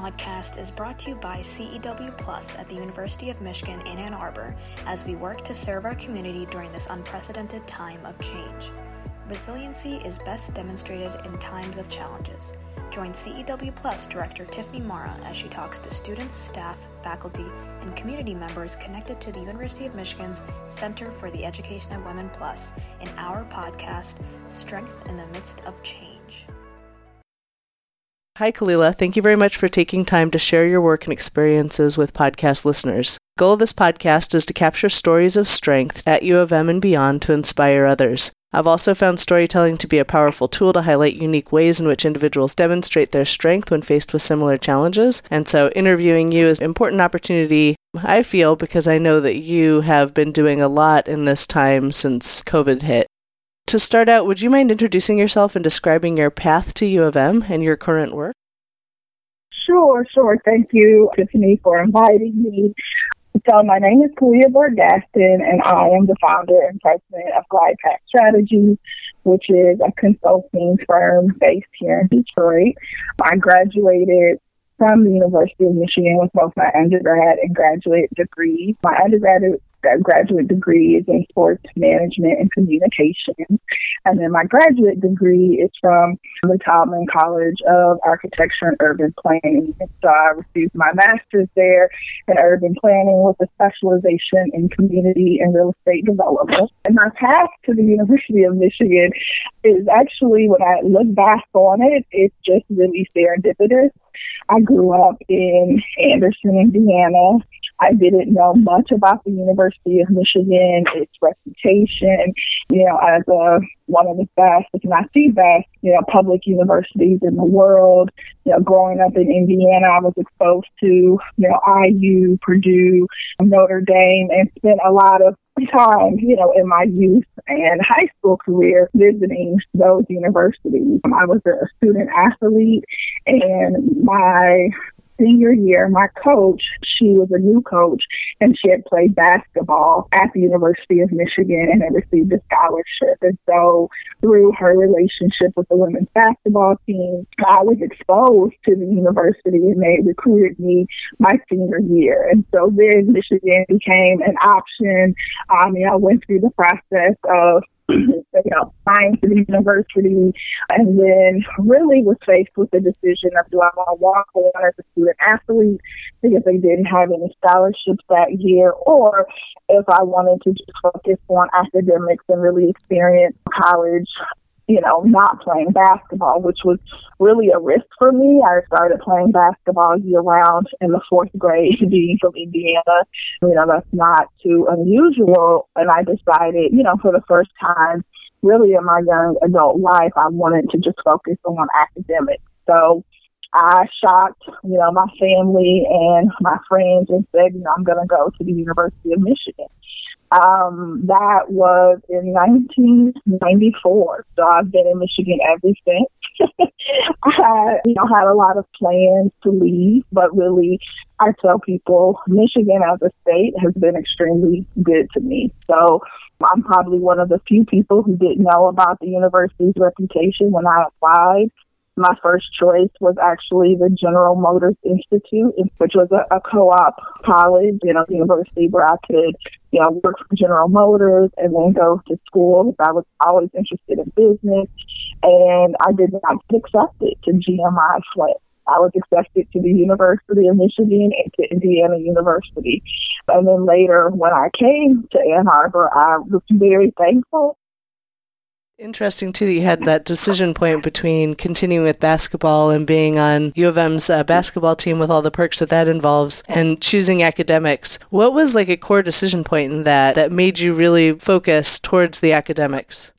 podcast is brought to you by CEW Plus at the University of Michigan in Ann Arbor as we work to serve our community during this unprecedented time of change. Resiliency is best demonstrated in times of challenges. Join CEW Plus Director Tiffany Marra as she talks to students, staff, faculty, and community members connected to the University of Michigan's Center for the Education of Women Plus in our podcast, Strength in the Midst of Change. Hi, Khalilah. Thank you very much for taking time to share your work and experiences with podcast listeners. The goal of this podcast is to capture stories of strength at U of M and beyond to inspire others. I've also found storytelling to be a powerful tool to highlight unique ways in which individuals demonstrate their strength when faced with similar challenges. And so interviewing you is an important opportunity, I feel, because I know that you have been doing a lot in this time since COVID hit. To start out, would you mind introducing yourself and describing your path to U of M and your current work? Sure, sure. Thank you, Tiffany, for inviting me. So my name is Khalilah Burt Gaston, and I am the founder and president of Glide Path Strategies, which is a consulting firm based here in Detroit. I graduated from the University of Michigan with both my undergrad and graduate degrees. My undergraduate graduate degree is in sports management and communication. And then my graduate degree is from the Taubman College of Architecture and Urban Planning. So I received my master's there in urban planning with a specialization in community and real estate development. And my path to the University of Michigan is actually, when I look back on it, it's just really serendipitous. I grew up in Anderson, Indiana, I didn't know much about the University of Michigan, its reputation, you know, as a one of the best, if not the best, you know, public universities in the world. You know, growing up in Indiana, I was exposed to, you know, IU, Purdue, Notre Dame, and spent a lot of time, you know, in my youth and high school career visiting those universities. I was a student athlete and my senior year, my coach, she was a new coach and she had played basketball at the University of Michigan and had received a scholarship. And so through her relationship with the women's basketball team, I was exposed to the university and they recruited me my senior year. And so then Michigan became an option. You know, I went through the process of you know, applying to the university, and then really was faced with the decision of do I want to walk on as a student athlete because they didn't have any scholarships that year, or if I wanted to just focus on academics and really experience college you know, not playing basketball, which was really a risk for me. I started playing basketball year round in the fourth grade, being from Indiana. You know, that's not too unusual. And I decided, you know, for the first time, really in my young adult life, I wanted to just focus on academics. So I shocked, you know, my family and my friends and said, you know, I'm going to go to the University of Michigan. Um, that was in 1994. So I've been in Michigan ever since. I, you know, had a lot of plans to leave, but really, I tell people Michigan as a state has been extremely good to me. So I'm probably one of the few people who didn't know about the university's reputation when I applied my first choice was actually the General Motors Institute, which was a, a co-op college, you know, university where I could, you know, work for General Motors and then go to school. I was always interested in business, and I did not get accepted to GMI Flint. I was accepted to the University of Michigan and to Indiana University. And then later, when I came to Ann Arbor, I was very thankful Interesting too that you had that decision point between continuing with basketball and being on U of M's uh, basketball team with all the perks that that involves, and choosing academics. What was like a core decision point in that that made you really focus towards the academics?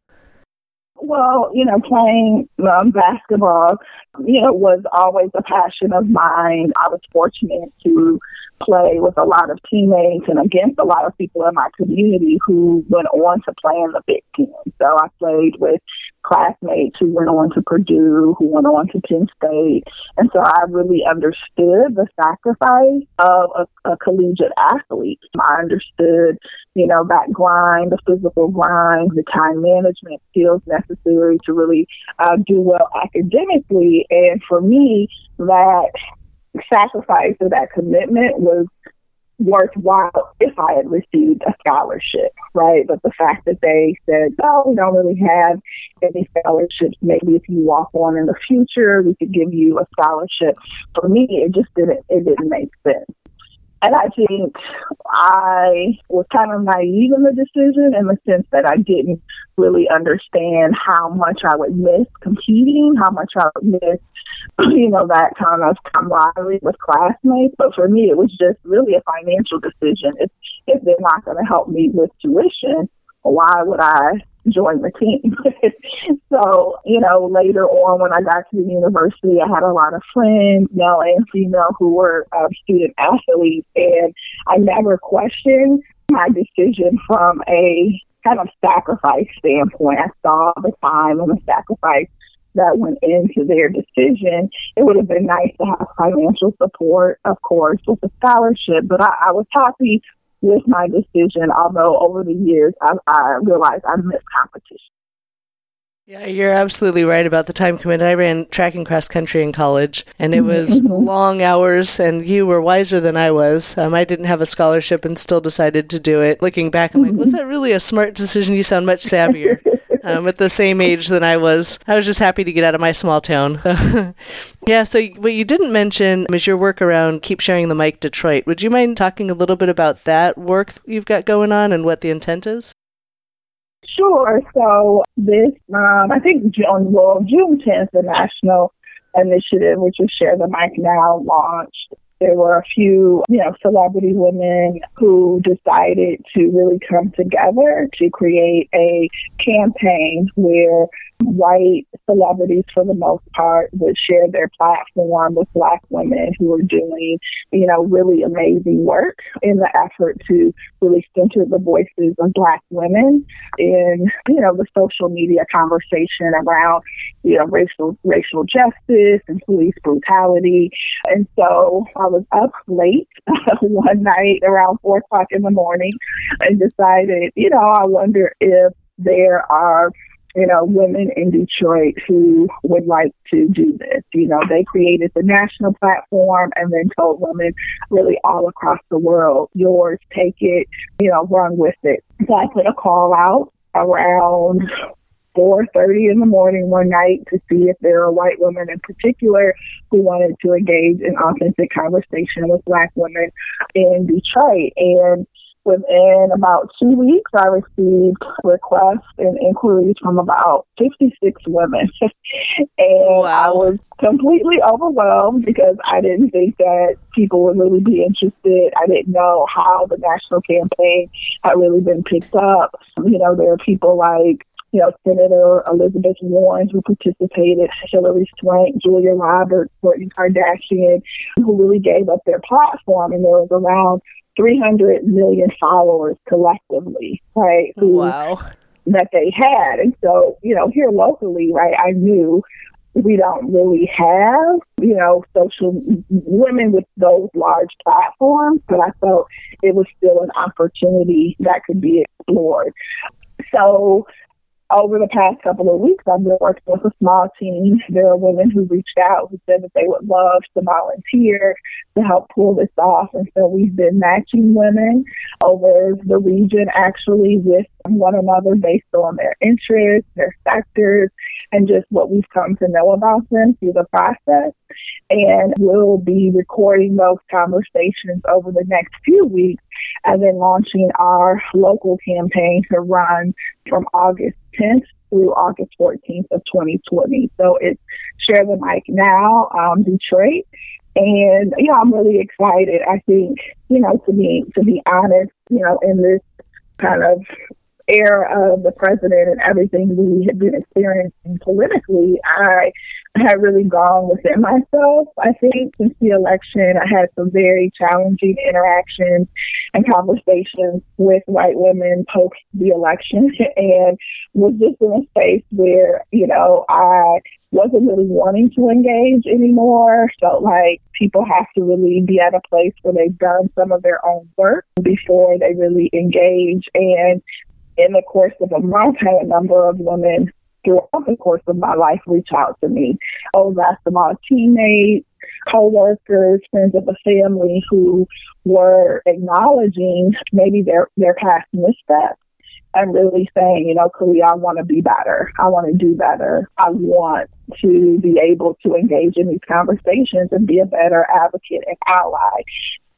Well, you know, playing um, basketball, you know, was always a passion of mine. I was fortunate to play with a lot of teammates and against a lot of people in my community who went on to play in the Big Ten. So I played with classmates who went on to Purdue, who went on to Penn State. And so I really understood the sacrifice of a, a collegiate athlete. I understood, you know, that grind, the physical grind, the time management skills necessary to really uh, do well academically. And for me, that sacrifice or that commitment was worthwhile if I had received a scholarship, right? But the fact that they said, no, we don't really have any scholarships. Maybe if you walk on in the future, we could give you a scholarship. For me, it just didn't, it didn't make sense. And I think I was kind of naive in the decision in the sense that I didn't really understand how much I would miss competing, how much I would miss, you know, that kind of camaraderie with classmates. But for me, it was just really a financial decision. If, if they're not going to help me with tuition, why would I join the team. so, you know, later on when I got to the university, I had a lot of friends, male and female, who were uh, student athletes, and I never questioned my decision from a kind of sacrifice standpoint. I saw the time and the sacrifice that went into their decision. It would have been nice to have financial support, of course, with a scholarship, but I, I was happy with my decision, although over the years I, I realized I missed competition. Yeah, you're absolutely right about the time commitment. I ran track and cross country in college, and it was mm-hmm. long hours, and you were wiser than I was. Um, I didn't have a scholarship and still decided to do it. Looking back, I'm like, was that really a smart decision? You sound much savvier um, at the same age than I was. I was just happy to get out of my small town. yeah, so what you didn't mention is your work around Keep Sharing the Mic Detroit. Would you mind talking a little bit about that work you've got going on and what the intent is? Sure. So this, um, I think June, well, June 10th, the national initiative, which is Share the Mic Now, launched there were a few, you know, celebrity women who decided to really come together to create a campaign where white celebrities, for the most part, would share their platform with Black women who are doing, you know, really amazing work in the effort to really center the voices of Black women in, you know, the social media conversation around, you know, racial racial justice and police brutality. And so I was up late one night around four o'clock in the morning and decided, you know, I wonder if there are you know, women in Detroit who would like to do this. You know, they created the national platform and then told women really all across the world, yours, take it, you know, run with it. So I put a call out around 4.30 in the morning one night to see if there are white women in particular who wanted to engage in authentic conversation with black women in Detroit. And Within about two weeks, I received requests and inquiries from about 56 women. and oh, wow. I was completely overwhelmed because I didn't think that people would really be interested. I didn't know how the national campaign had really been picked up. You know, there are people like you know, Senator Elizabeth Warren, who participated, Hilary Swank, Julia Roberts, Kourtney Kardashian, who really gave up their platform. And there was around 300 million followers collectively, right? Oh, who, wow. That they had. And so, you know, here locally, right, I knew we don't really have, you know, social women with those large platforms, but I felt it was still an opportunity that could be explored. So over the past couple of weeks, I've been working with a small team. There are women who reached out who said that they would love to volunteer to help pull this off. And so we've been matching women over the region actually with one another based on their interests, their sectors, and just what we've come to know about them through the process. And we'll be recording those conversations over the next few weeks and then launching our local campaign to run from August 10th through August 14th of 2020. So it's Share the Mic Now, um, Detroit. And yeah, I'm really excited. I think, you know, to be to be honest, you know, in this kind of era of the president and everything we have been experiencing politically, I had really gone within myself. I think since the election, I had some very challenging interactions and conversations with white women post the election and was just in a space where, you know, I wasn't really wanting to engage anymore. Felt like people have to really be at a place where they've done some of their own work before they really engage. And in the course of a month, I had a number of women throughout the course of my life reach out to me. Oh, that's my teammates, coworkers, friends of the family who were acknowledging maybe their, their past missteps and really saying, you know, Khalilah, I want to be better. I want to do better. I want to be able to engage in these conversations and be a better advocate and ally.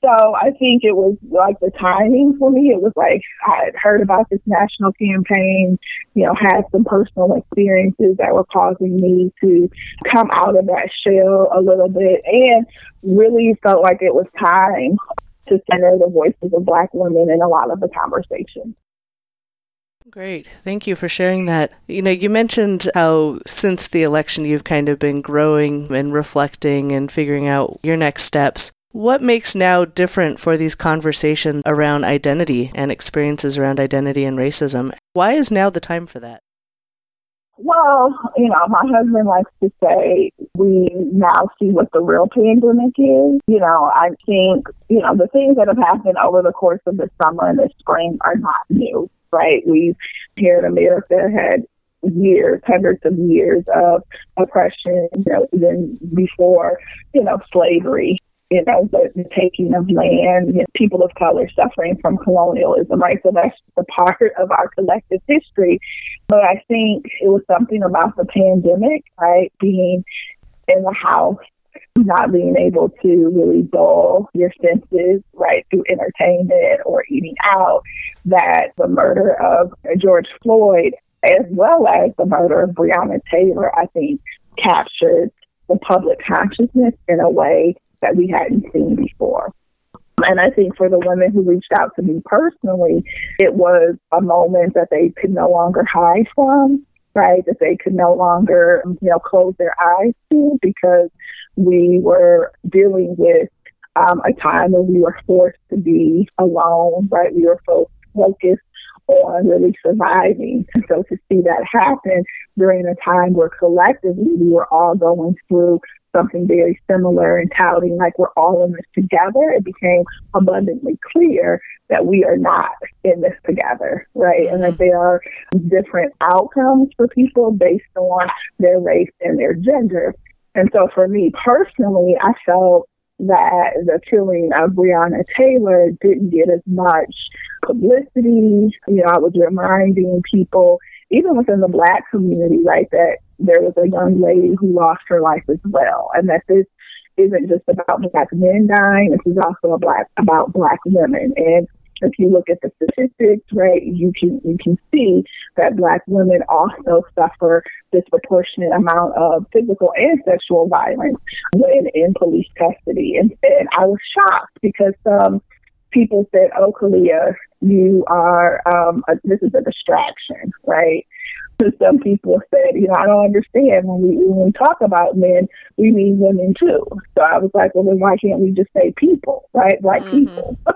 So I think it was like the timing for me. It was like I had heard about this national campaign, you know, had some personal experiences that were causing me to come out of that shell a little bit and really felt like it was time to center the voices of Black women in a lot of the conversations. Great. Thank you for sharing that. You know, you mentioned how since the election you've kind of been growing and reflecting and figuring out your next steps. What makes now different for these conversations around identity and experiences around identity and racism? Why is now the time for that? Well, you know, my husband likes to say we now see what the real pandemic is. You know, I think, you know, the things that have happened over the course of the summer and the spring are not new, right? We've here in America had years, hundreds of years of oppression, you know, even before, you know, slavery you know, the, the taking of land, you know, people of color suffering from colonialism, right? So that's the part of our collective history. But I think it was something about the pandemic, right? Being in the house, not being able to really dull your senses, right, through entertainment or eating out, that the murder of George Floyd, as well as the murder of Breonna Taylor, I think captured the public consciousness in a way that we hadn't seen before. And I think for the women who reached out to me personally, it was a moment that they could no longer hide from, right? That they could no longer, you know, close their eyes to because we were dealing with um, a time where we were forced to be alone, right? We were so focused on really surviving. So to see that happen during a time where collectively we were all going through something very similar and touting like we're all in this together, it became abundantly clear that we are not in this together, right? And that mm-hmm. there are different outcomes for people based on their race and their gender. And so for me personally, I felt that the killing of Breonna Taylor didn't get as much publicity. You know, I was reminding people, even within the black community, right, that there was a young lady who lost her life as well, and that this isn't just about black men dying. This is also black about black women. And if you look at the statistics, right, you can you can see that black women also suffer disproportionate amount of physical and sexual violence when in police custody. And, and I was shocked because um, people said, "Oh, Khalilah, you are um, a, this is a distraction, right?" So some people said, you know, I don't understand when we when we talk about men, we mean women too. So I was like, well, then why can't we just say people, right? Like mm-hmm. people.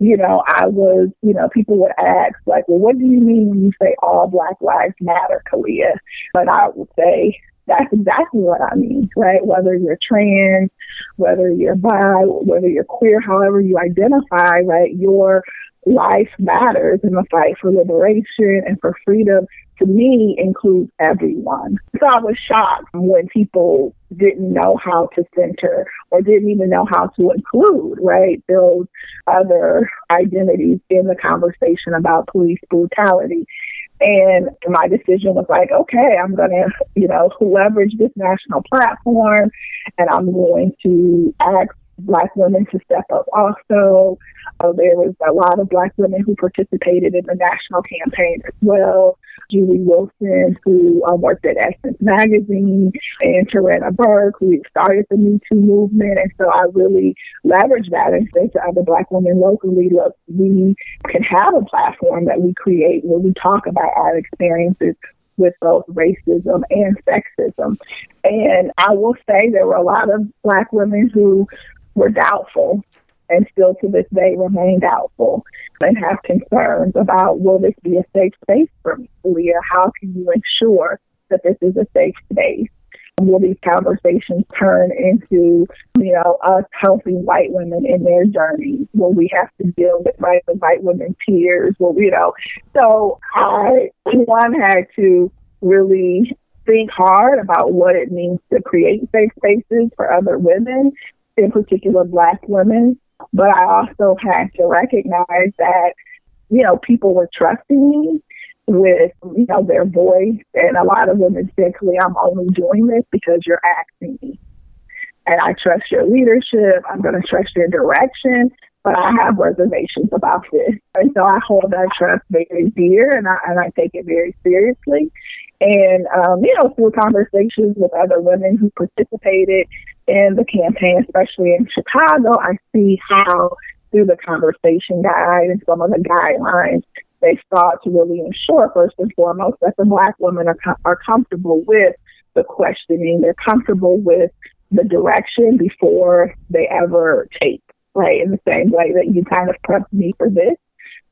you know, I was, you know, people would ask like, well, what do you mean when you say all Black lives matter, Khalilah? And I would say, that's exactly what I mean, right? Whether you're trans, whether you're bi, whether you're queer, however you identify, right? Your life matters in the fight for liberation and for freedom to me includes everyone. So I was shocked when people didn't know how to center or didn't even know how to include, right, those other identities in the conversation about police brutality. And my decision was like, okay, I'm going to, you know, leverage this national platform and I'm going to ask Black women to step up also. Uh, there was a lot of Black women who participated in the national campaign as well. Julee Wilson, who um, worked at Essence Magazine, and Tarana Burke, who started the Me Too movement. And so I really leveraged that and said to other Black women locally, look, we can have a platform that we create where we talk about our experiences with both racism and sexism. And I will say there were a lot of Black women who were doubtful and still to this day remain doubtful and have concerns about will this be a safe space for me, Leah? How can you ensure that this is a safe space? Will these conversations turn into, you know, us healthy white women in their journey? Will we have to deal with right the white women peers? Will you know? So I one had to really think hard about what it means to create safe spaces for other women, in particular Black women. But I also had to recognize that, you know, people were trusting me with, you know, their voice. And a lot of women said, I'm only doing this because you're asking me. And I trust your leadership. I'm going to trust your direction but I have reservations about this. And so I hold that trust very dear and I, and I take it very seriously. And, um, you know, through conversations with other women who participated in the campaign, especially in Chicago, I see how through the conversation guide and some of the guidelines, they sought to really ensure, first and foremost, that the Black women are, com- are comfortable with the questioning. They're comfortable with the direction before they ever take, right? In the same way that you kind of prepped me for this.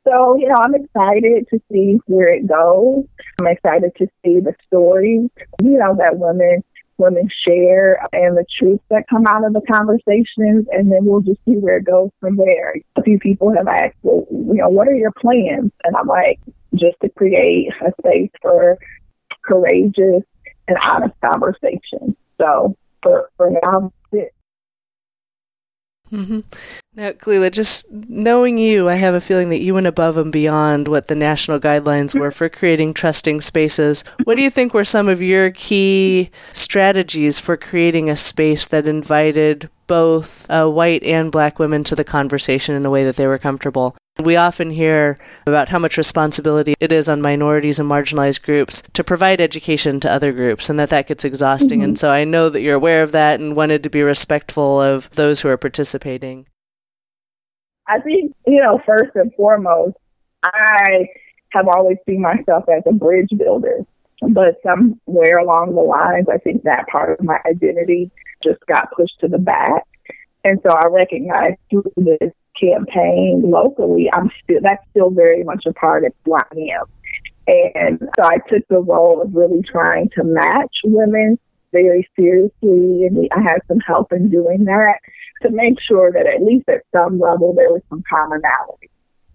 So, you know, I'm excited to see where it goes. I'm excited to see the stories, you know, that women women share and the truths that come out of the conversations and then we'll just see where it goes from there. A few people have asked, well, you know, what are your plans? And I'm like, just to create a space for courageous and honest conversation. So for, for now, it. Mm-hmm. Now, Khalilah, just knowing you, I have a feeling that you went above and beyond what the national guidelines were for creating trusting spaces. What do you think were some of your key strategies for creating a space that invited both uh, white and black women to the conversation in a way that they were comfortable? We often hear about how much responsibility it is on minorities and marginalized groups to provide education to other groups and that that gets exhausting. Mm-hmm. And so I know that you're aware of that and wanted to be respectful of those who are participating. I think, you know, first and foremost, I have always seen myself as a bridge builder. But somewhere along the lines, I think that part of my identity just got pushed to the back. And so I recognize through this campaign locally, I'm still that's still very much a part of who I am. And so I took the role of really trying to match women very seriously, and I had some help in doing that to make sure that at least at some level there was some commonality.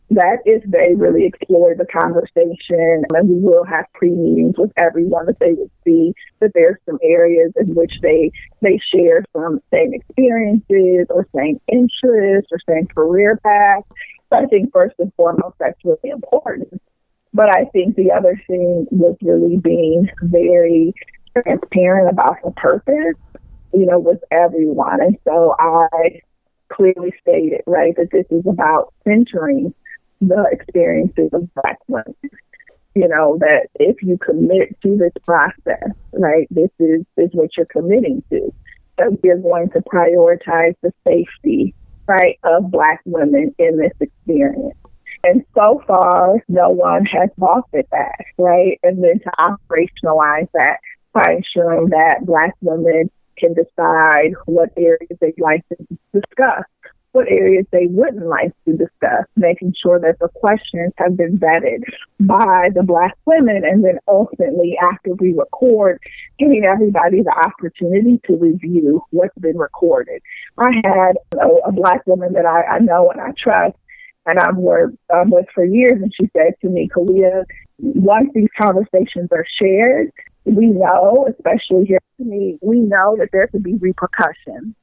That is, they really explore the conversation, and we will have pre-meetings with everyone that they would see that there's some areas in which they they share some same experiences or same interests or same career paths. So I think first and foremost that's really important. But I think the other thing was really being very transparent about the purpose you know, with everyone. And so I clearly stated, right, that this is about centering the experiences of Black women. You know, that if you commit to this process, right, this is, is what you're committing to. That we are going to prioritize the safety, right, of Black women in this experience. And so far, no one has at that, right? And then to operationalize that by ensuring that Black women can decide what areas they'd like to discuss, what areas they wouldn't like to discuss, making sure that the questions have been vetted by the Black women, and then ultimately, after we record, giving everybody the opportunity to review what's been recorded. I had a, a Black woman that I, I know and I trust and I've worked um, with for years, and she said to me, Khalilah, once these conversations are shared, we know, especially here to me, we know that there could be repercussions,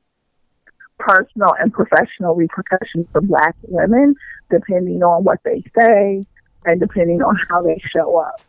personal and professional repercussions for Black women, depending on what they say and depending on how they show up.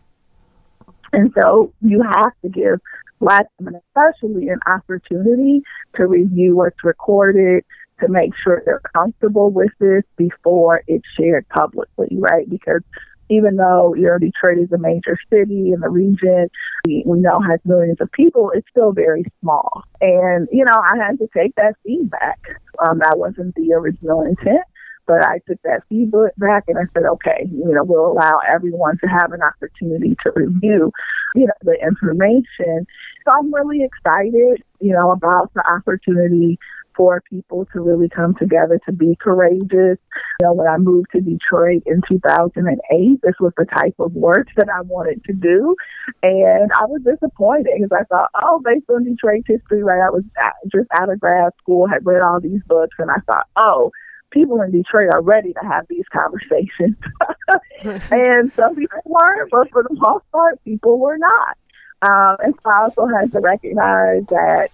And so you have to give Black women, especially, an opportunity to review what's recorded, to make sure they're comfortable with this before it's shared publicly, right? Because even though you know Detroit is a major city in the region, we, we know has millions of people, it's still very small. And you know, I had to take that feedback. Um, that wasn't the original intent, but I took that feedback and I said, okay, you know, we'll allow everyone to have an opportunity to review, you know, the information. So I'm really excited, you know, about the opportunity for people to really come together to be courageous. You know, when I moved to Detroit in 2008, this was the type of work that I wanted to do. And I was disappointed because I thought, oh, based on Detroit history, right, I was just out of grad school, had read all these books, and I thought, oh, people in Detroit are ready to have these conversations. and some people weren't, but for the most part, people were not. Um, and so I also had to recognize that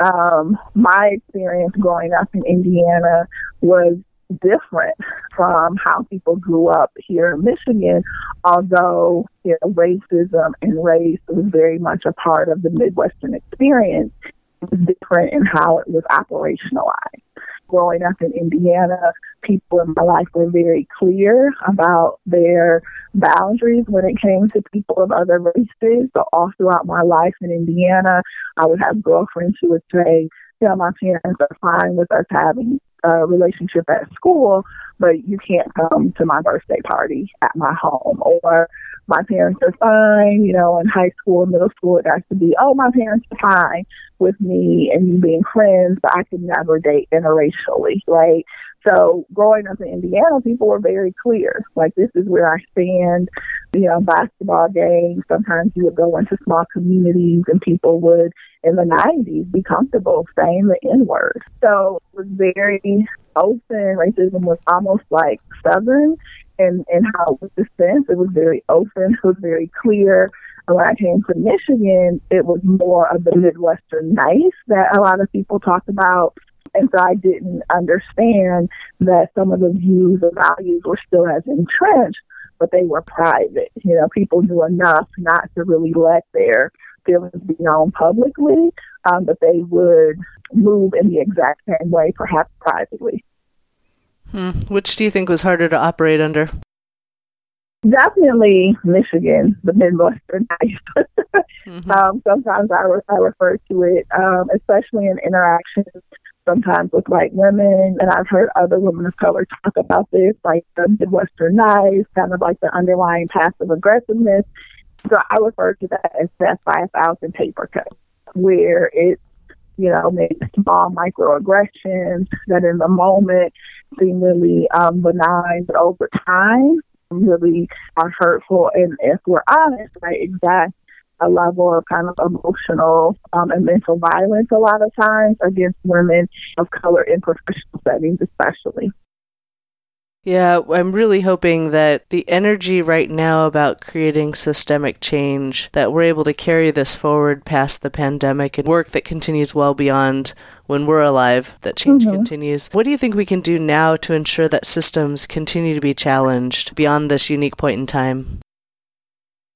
um, my experience growing up in Indiana was different from how people grew up here in Michigan, although you know, racism and race was very much a part of the Midwestern experience. Different in how it was operationalized growing up in Indiana, people in my life were very clear about their boundaries when it came to people of other races. So all throughout my life in Indiana, I would have girlfriends who would say, know, my parents are fine with us having a relationship at school, but you can't come to my birthday party at my home. Or my parents are fine, you know, in high school, middle school, it has to be, oh, my parents are fine with me and being friends, but I could never date interracially, right? So growing up in Indiana, people were very clear. Like this is where I stand. You know, basketball games. Sometimes you would go into small communities, and people would, in the '90s, be comfortable saying the N word. So it was very open. Racism was almost like southern, and and how it was dispensed. It was very open. It was very clear. When I came to Michigan, it was more of the Midwestern nice that a lot of people talk about. And so I didn't understand that some of the views and values were still as entrenched, but they were private. You know, people knew enough not to really let their feelings be known publicly, um, but they would move in the exact same way, perhaps privately. Hmm. Which do you think was harder to operate under? Definitely Michigan, the Midwestern nice. mm-hmm. um, sometimes I, re- I refer to it, um, especially in interactions sometimes with white women, and I've heard other women of color talk about this, like the Midwestern nice, kind of like the underlying passive aggressiveness. So I refer to that as a thousand paper cuts, where it's, you know, maybe small microaggressions that in the moment seem really um, benign, but over time really are hurtful. And if we're honest, right, exact a level of kind of emotional um, and mental violence a lot of times against women of color in professional settings, especially. Yeah, I'm really hoping that the energy right now about creating systemic change, that we're able to carry this forward past the pandemic and work that continues well beyond when we're alive, that change mm-hmm. continues. What do you think we can do now to ensure that systems continue to be challenged beyond this unique point in time?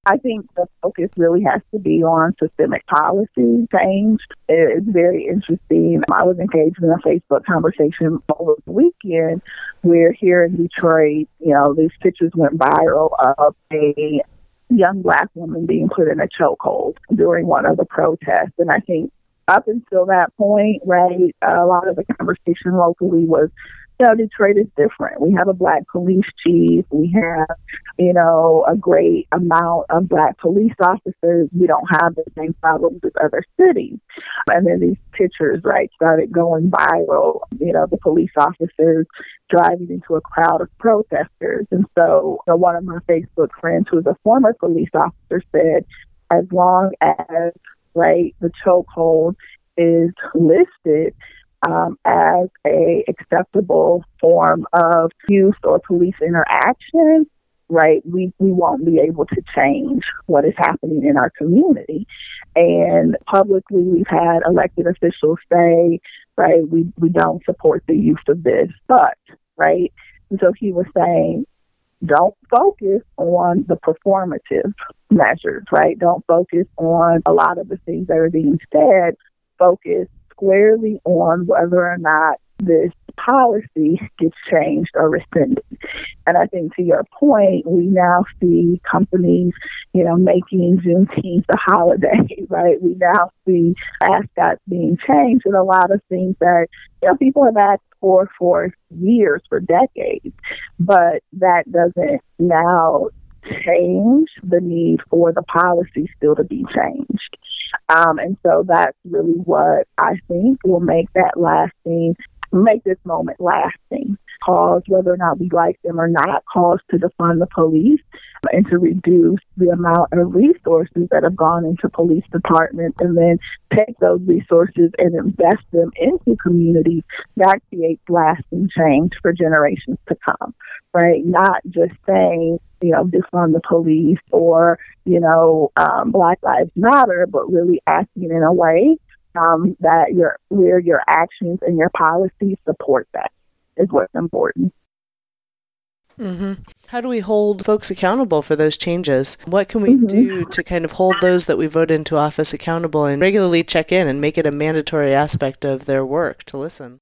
I think the focus really has to be on systemic policy change. It's very interesting. I was engaged in a Facebook conversation over the weekend where here in Detroit, you know, these pictures went viral of a young black woman being put in a chokehold during one of the protests. And I think up until that point, right, a lot of the conversation locally was you know, Detroit is different. We have a black police chief. We have, you know, a great amount of black police officers. We don't have the same problems as other cities. And then these pictures, right, started going viral. You know, the police officers driving into a crowd of protesters. And so, you know, one of my Facebook friends, who is a former police officer, said, as long as, right, the chokehold is listed, um, as a acceptable form of use or police interaction, right, we, we won't be able to change what is happening in our community. And publicly, we've had elected officials say, right, we, we don't support the use of this, but, right, and so he was saying, don't focus on the performative measures, right? Don't focus on a lot of the things that are being said. Focus squarely on whether or not this policy gets changed or rescinded. And I think to your point, we now see companies, you know, making Juneteenth a holiday, right? We now see mascots being changed and a lot of things that, you know, people have asked for for years, for decades. But that doesn't now change the need for the policy still to be changed. Um, and so that's really what I think will make that lasting, make this moment lasting. Cause whether or not we like them or not, cause to defund the police and to reduce the amount of resources that have gone into police departments and then take those resources and invest them into communities that creates lasting change for generations to come, right? Not just saying, you know, defund the police or, you know, um, Black Lives Matter, but really acting in a way um, that your where your actions and your policies support that is what's important. Mm-hmm. How do we hold folks accountable for those changes? What can we mm-hmm. do to kind of hold those that we vote into office accountable and regularly check in and make it a mandatory aspect of their work to listen?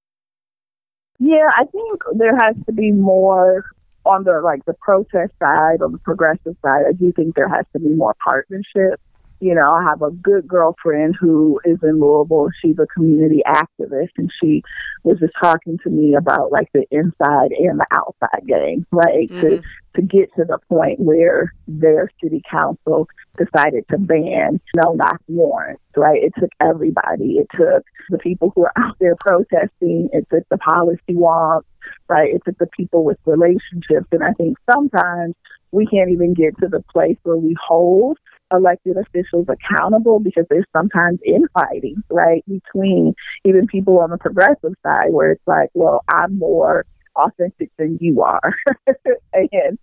Yeah, I think there has to be more on the like the protest side, on the progressive side. I do think there has to be more partnership you know, I have a good girlfriend who is in Louisville. She's a community activist, and she was just talking to me about like the inside and the outside game, right? Mm-hmm. To to get to the point where their city council decided to ban no knock warrants, right? It took everybody. It took the people who are out there protesting. It took the policy wonks, right? It took the people with relationships. And I think sometimes we can't even get to the place where we hold elected officials accountable because there's sometimes infighting, right, between even people on the progressive side where it's like, well, I'm more authentic than you are. and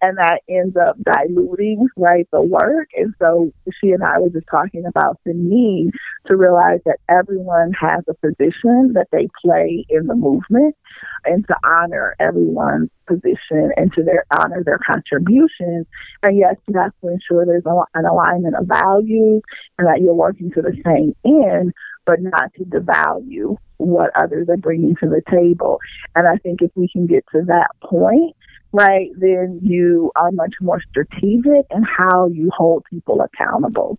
and that ends up diluting right the work. And so she and I were just talking about the need to realize that everyone has a position that they play in the movement and to honor everyone's position and to their honor their contributions. And yes, you have to ensure there's an alignment of values and that you're working to the same end, but not to devalue what others are bringing to the table. And I think if we can get to that point, right, then you are much more strategic in how you hold people accountable.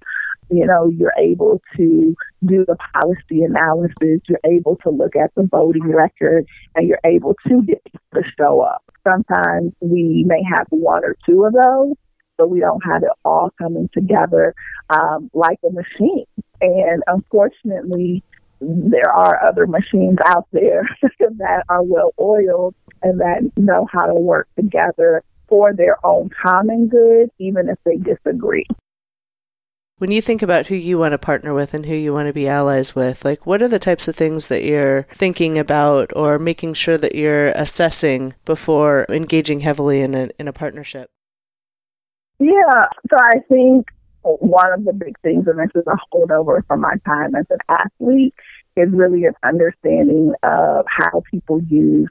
You know, you're able to do the policy analysis, you're able to look at the voting record, and you're able to get people to show up. Sometimes we may have one or two of those, but we don't have it all coming together um, like a machine. And unfortunately, there are other machines out there that are well oiled and that know how to work together for their own common good, even if they disagree. When you think about who you want to partner with and who you want to be allies with, like what are the types of things that you're thinking about or making sure that you're assessing before engaging heavily in a, in a partnership? Yeah, so I think one of the big things, and this is a holdover from my time as an athlete, is really an understanding of how people use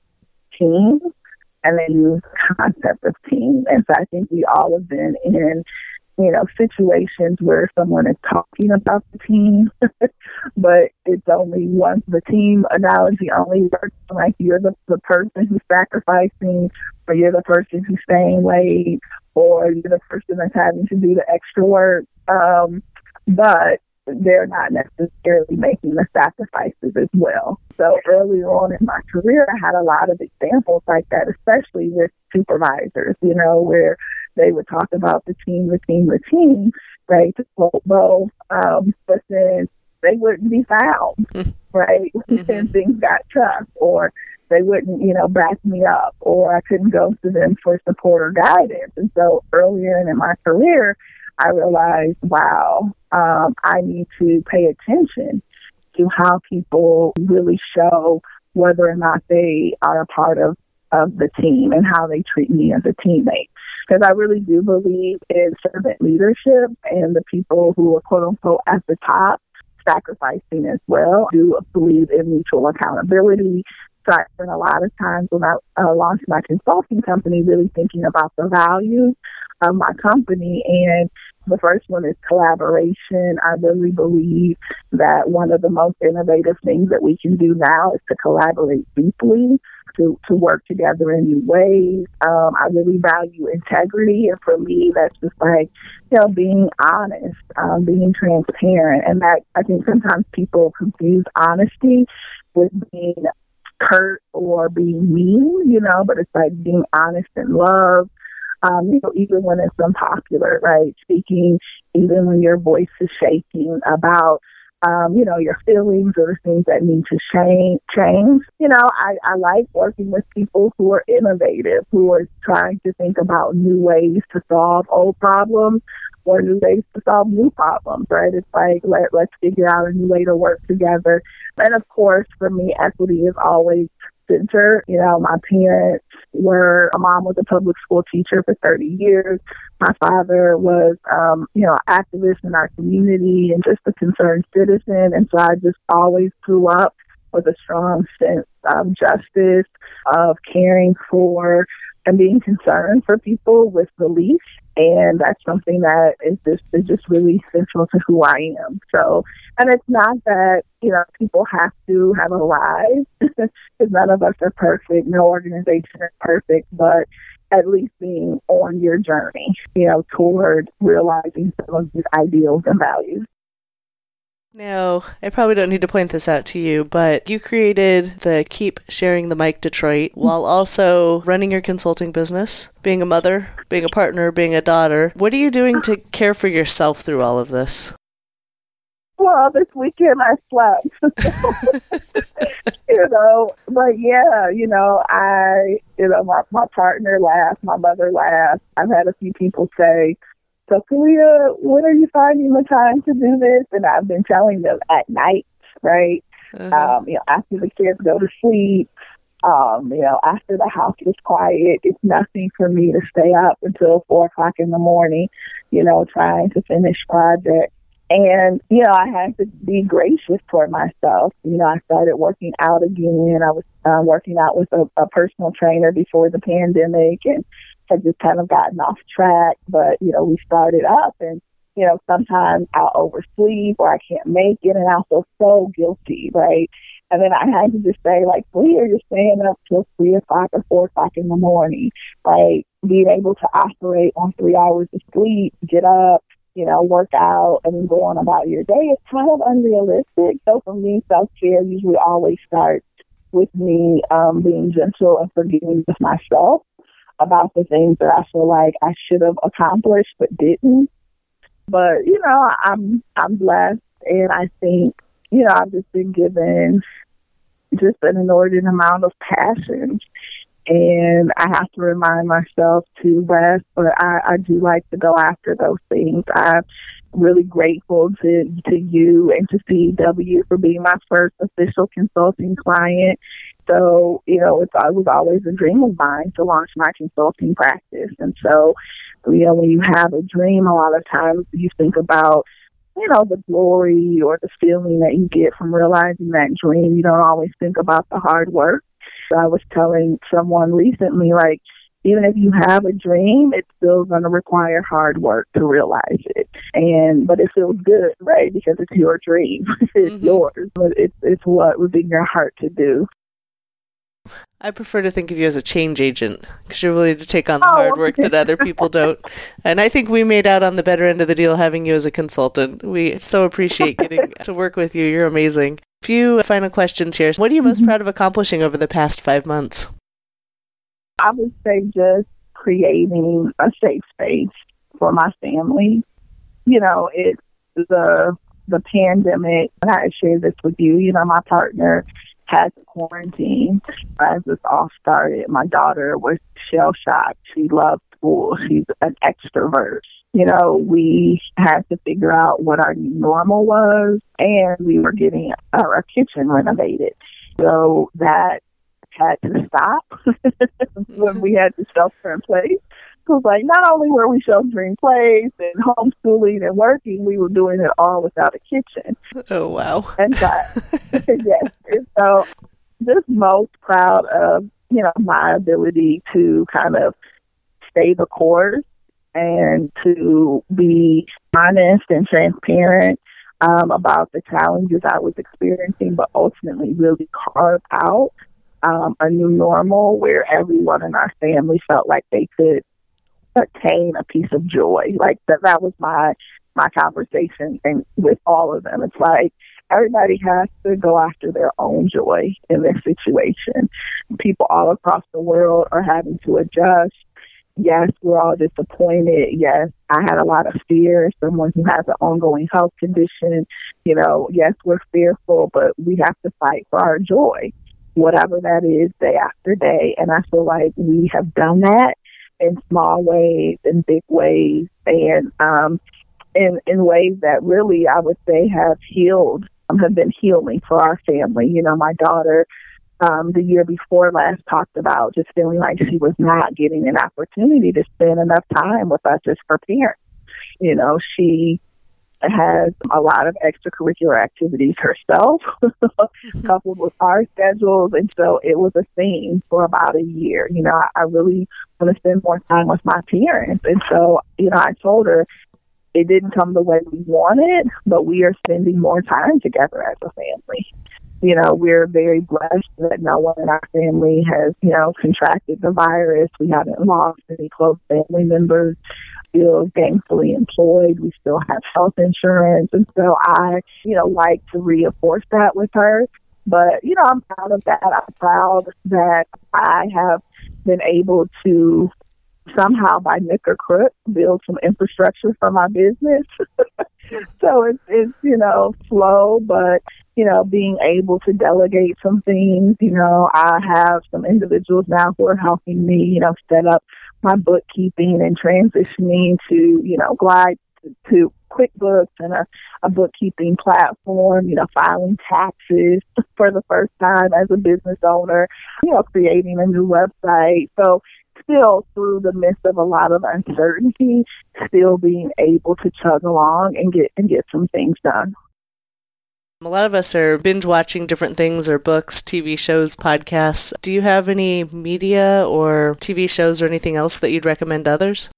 teams and they use the concept of team. And so I think we all have been in, you know, situations where someone is talking about the team, but it's only once the team analogy only works like you're the, the person who's sacrificing or you're the person who's staying late or you're the person that's having to do the extra work. Um, but they're not necessarily making the sacrifices as well. So earlier on in my career, I had a lot of examples like that, especially with supervisors, you know, where they would talk about the team, the team, the team, right? Well, um, but then they wouldn't be found, right? Mm-hmm. and things got tough, or they wouldn't, you know, back me up, or I couldn't go to them for support or guidance. And so earlier in my career, I realized, wow, um, I need to pay attention to how people really show whether or not they are a part of, of the team and how they treat me as a teammate. Because I really do believe in servant leadership and the people who are quote unquote at the top sacrificing as well. I do believe in mutual accountability so I spent a lot of times when I uh, launched my consulting company really thinking about the values of my company. And the first one is collaboration. I really believe that one of the most innovative things that we can do now is to collaborate deeply, to, to work together in new ways. Um, I really value integrity. And for me, that's just like, you know, being honest, um, being transparent. And that I think sometimes people confuse honesty with being curt or being mean, you know, but it's like being honest and love. Um, you know, even when it's unpopular, right? Speaking, even when your voice is shaking about um, you know, your feelings or things that need to change. Change. You know, I, I like working with people who are innovative, who are trying to think about new ways to solve old problems or new ways to solve new problems. Right? It's like let let's figure out a new way to work together. And of course, for me, equity is always center. You know, my parents were, my mom was a public school teacher for 30 years. My father was, um, you know, activist in our community and just a concerned citizen. And so I just always grew up with a strong sense of justice, of caring for and being concerned for people with relief and that's something that is just is just really central to who I am. So, and it's not that you know people have to have a rise because none of us are perfect. No organization is perfect, but at least being on your journey, you know, toward realizing some of these ideals and values. Now, I probably don't need to point this out to you, but you created the Keep Sharing the Mic Detroit while also running your consulting business, being a mother, being a partner, being a daughter. What are you doing to care for yourself through all of this? Well, this weekend I slept. you know, but yeah, you know, I, you know, my, my partner laughed, my mother laughed. I've had a few people say, so, Khalilah, when are you finding the time to do this? And I've been telling them at night, right? Uh-huh. Um, you know, after the kids go to sleep, um, you know, after the house is quiet, it's nothing for me to stay up until four o'clock in the morning, you know, trying to finish projects. And, you know, I had to be gracious toward myself. You know, I started working out again. I was uh, working out with a, a personal trainer before the pandemic and had just kind of gotten off track. But, you know, we started up and, you know, sometimes I'll oversleep or I can't make it and I'll feel so guilty, right? And then I had to just say, like, Leah, you're staying up till three o'clock or four o'clock in the morning, right? Being able to operate on three hours of sleep, get up, you know, work out and go on about your day is kind of unrealistic. So for me, self care usually always starts with me um, being gentle and forgiving with myself about the things that I feel like I should have accomplished but didn't. But you know, I'm I'm blessed, and I think you know I've just been given just an inordinate amount of passion, and I have to remind myself to rest. But I, I do like to go after those things. I'm really grateful to to you and to CW for being my first official consulting client so, you know, it's, it was always a dream of mine to launch my consulting practice. And so, you know, when you have a dream, a lot of times you think about, you know, the glory or the feeling that you get from realizing that dream. You don't always think about the hard work. So I was telling someone recently, like, even if you have a dream, it's still going to require hard work to realize it. And but it feels good, right? Because it's your dream, it's mm-hmm. yours. But it's it's what was in your heart to do. I prefer to think of you as a change agent because you're willing to take on the oh, hard work that other people don't. And I think we made out on the better end of the deal having you as a consultant. We so appreciate getting to work with you. You're amazing. A few final questions here. What are you most mm-hmm. proud of accomplishing over the past five months? I would say just creating a safe space for my family. You know, it's the the pandemic, and I shared this with you. You know, my partner had to quarantine. As this all started, my daughter was shell shocked. She loved school. She's an extrovert. You know, we had to figure out what our new normal was, and we were getting our, kitchen renovated. So that had to stop when we had to shelter in place. Because, like, not only were we sheltering in place and homeschooling and working, we were doing it all without a kitchen. Oh, wow. And so, yes. And so, just most proud of, you know, my ability to kind of stay the course and to be honest and transparent um, about the challenges I was experiencing, but ultimately really carve out um, a new normal where everyone in our family felt like they could attain a piece of joy. Like that that was my my conversation and with all of them. It's like everybody has to go after their own joy in their situation. People all across the world are having to adjust yes, we're all disappointed. Yes, I had a lot of fear. Someone who has an ongoing health condition, you know, yes, we're fearful, but we have to fight for our joy, whatever that is, day after day. And I feel like we have done that in small ways, in big ways, and um, in in ways that really I would say have healed, um, have been healing for our family. You know, my daughter um, the year before last talked about just feeling like she was not getting an opportunity to spend enough time with us as her parents. You know, she has a lot of extracurricular activities herself, mm-hmm. coupled with our schedules. And so it was a theme for about a year. You know, I, I really want to spend more time with my parents. And so, you know, I told her it didn't come the way we wanted, but we are spending more time together as a family you know, we're very blessed that no one in our family has, you know, contracted the virus. We haven't lost any close family members. Still gainfully employed. We still have health insurance. And so I, you know, like to reinforce that with her. But, you know, I'm proud of that. I'm proud that I have been able to somehow by nick or crook build some infrastructure for my business. so it's it's you know slow, but you know being able to delegate some things. You know I have some individuals now who are helping me. You know set up my bookkeeping and transitioning to you know glide to, to QuickBooks and a, a bookkeeping platform, you know, filing taxes for the first time as a business owner, you know, creating a new website. So still through the midst of a lot of uncertainty, still being able to chug along and get and get some things done. A lot of us are binge watching different things or books, TV shows, podcasts. Do you have any media or TV shows or anything else that you'd recommend others?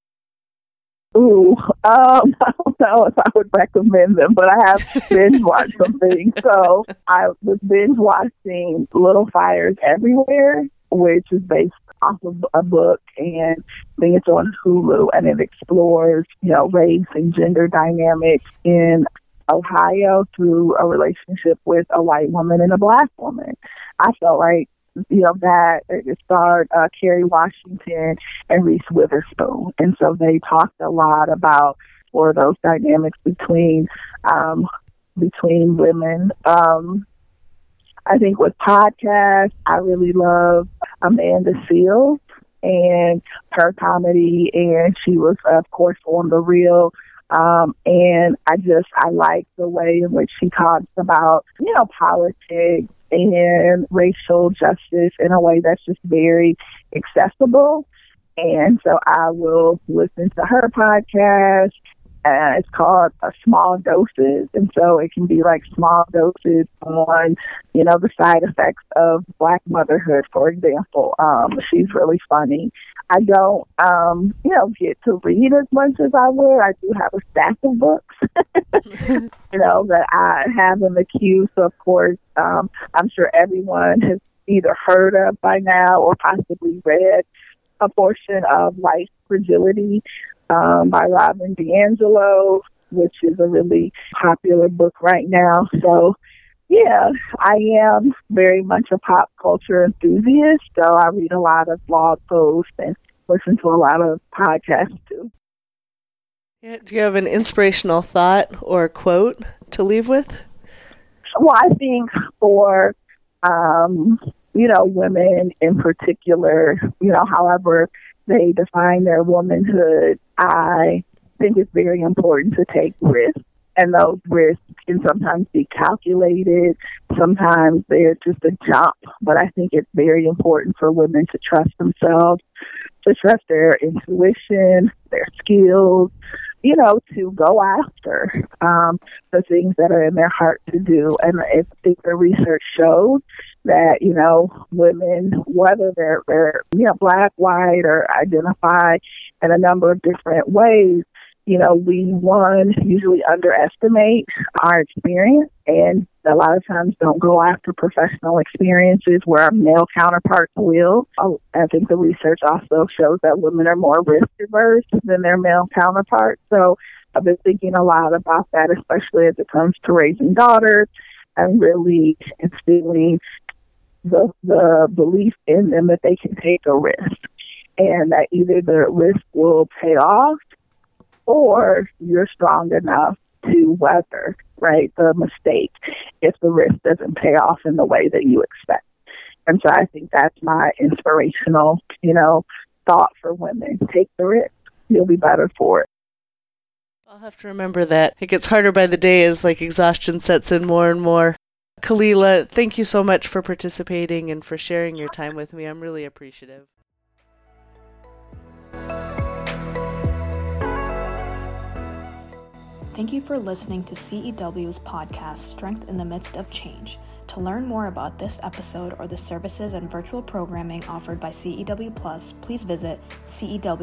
Ooh, um, I don't know if I would recommend them, but I have binge watched some things. So I was binge watching Little Fires Everywhere, which is based off of a book and I think it's on Hulu and it explores, you know, race and gender dynamics in Ohio through a relationship with a white woman and a black woman. I felt like you know that it starred uh, Kerry Washington and Reese Witherspoon, and so they talked a lot about or those dynamics between um, between women. Um, I think with podcasts, I really love Amanda Seales and her comedy, and she was, of course, on the real. Um, and I just I like the way in which she talks about you know politics and racial justice in a way that's just very accessible. And so I will listen to her podcast and it's called uh, small doses. And so it can be like small doses on you know the side effects of black motherhood for example. Um she's really funny i don't um you know get to read as much as i would i do have a stack of books you know that i have in the queue so of course um i'm sure everyone has either heard of by now or possibly read a portion of White Fragility um, by Robin DiAngelo, which is a really popular book right now. So, yeah, I am very much a pop culture enthusiast. So I read a lot of blog posts and listen to a lot of podcasts too. Yeah, do you have an inspirational thought or quote to leave with? Well, I think for um, you know women in particular, you know, however they define their womanhood, I think it's very important to take risks. And those risks can sometimes be calculated. Sometimes they're just a jump. But I think it's very important for women to trust themselves, to trust their intuition, their skills, you know, to go after um, the things that are in their heart to do. And I think the research shows that you know women, whether they're they're you know black, white, or identify in a number of different ways, you know, we one usually underestimate our experience and a lot of times don't go after professional experiences where our male counterparts will. I think the research also shows that women are more risk averse than their male counterparts. So I've been thinking a lot about that, especially as it comes to raising daughters and really instilling the the belief in them that they can take a risk. and that either the risk will pay off or you're strong enough to weather, right, the mistake if the risk doesn't pay off in the way that you expect. And so I think that's my inspirational, you know, thought for women. Take the risk. You'll be better for it. I'll have to remember that. It gets harder by the day as like exhaustion sets in more and more. Khalilah, thank you so much for participating and for sharing your time with me. I'm really appreciative. Thank you for listening to CEW's podcast, Strength in the Midst of Change. To learn more about this episode or the services and virtual programming offered by CEW Plus, please visit cew.umich.edu.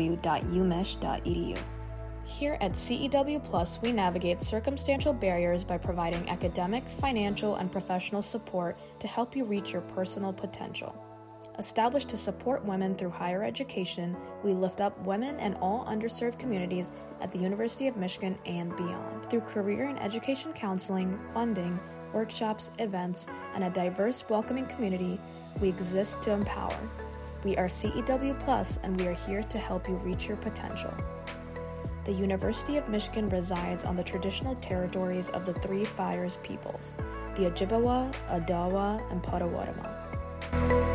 Here at CEW Plus, we navigate circumstantial barriers by providing academic, financial, and professional support to help you reach your personal potential. Established to support women through higher education, we lift up women and all underserved communities at the University of Michigan and beyond. Through career and education counseling, funding, workshops, events, and a diverse, welcoming community, we exist to empower. We are CEW Plus, and we are here to help you reach your potential. The University of Michigan resides on the traditional territories of the Three Fires peoples, the Ojibwa, Odawa, and Potawatomi.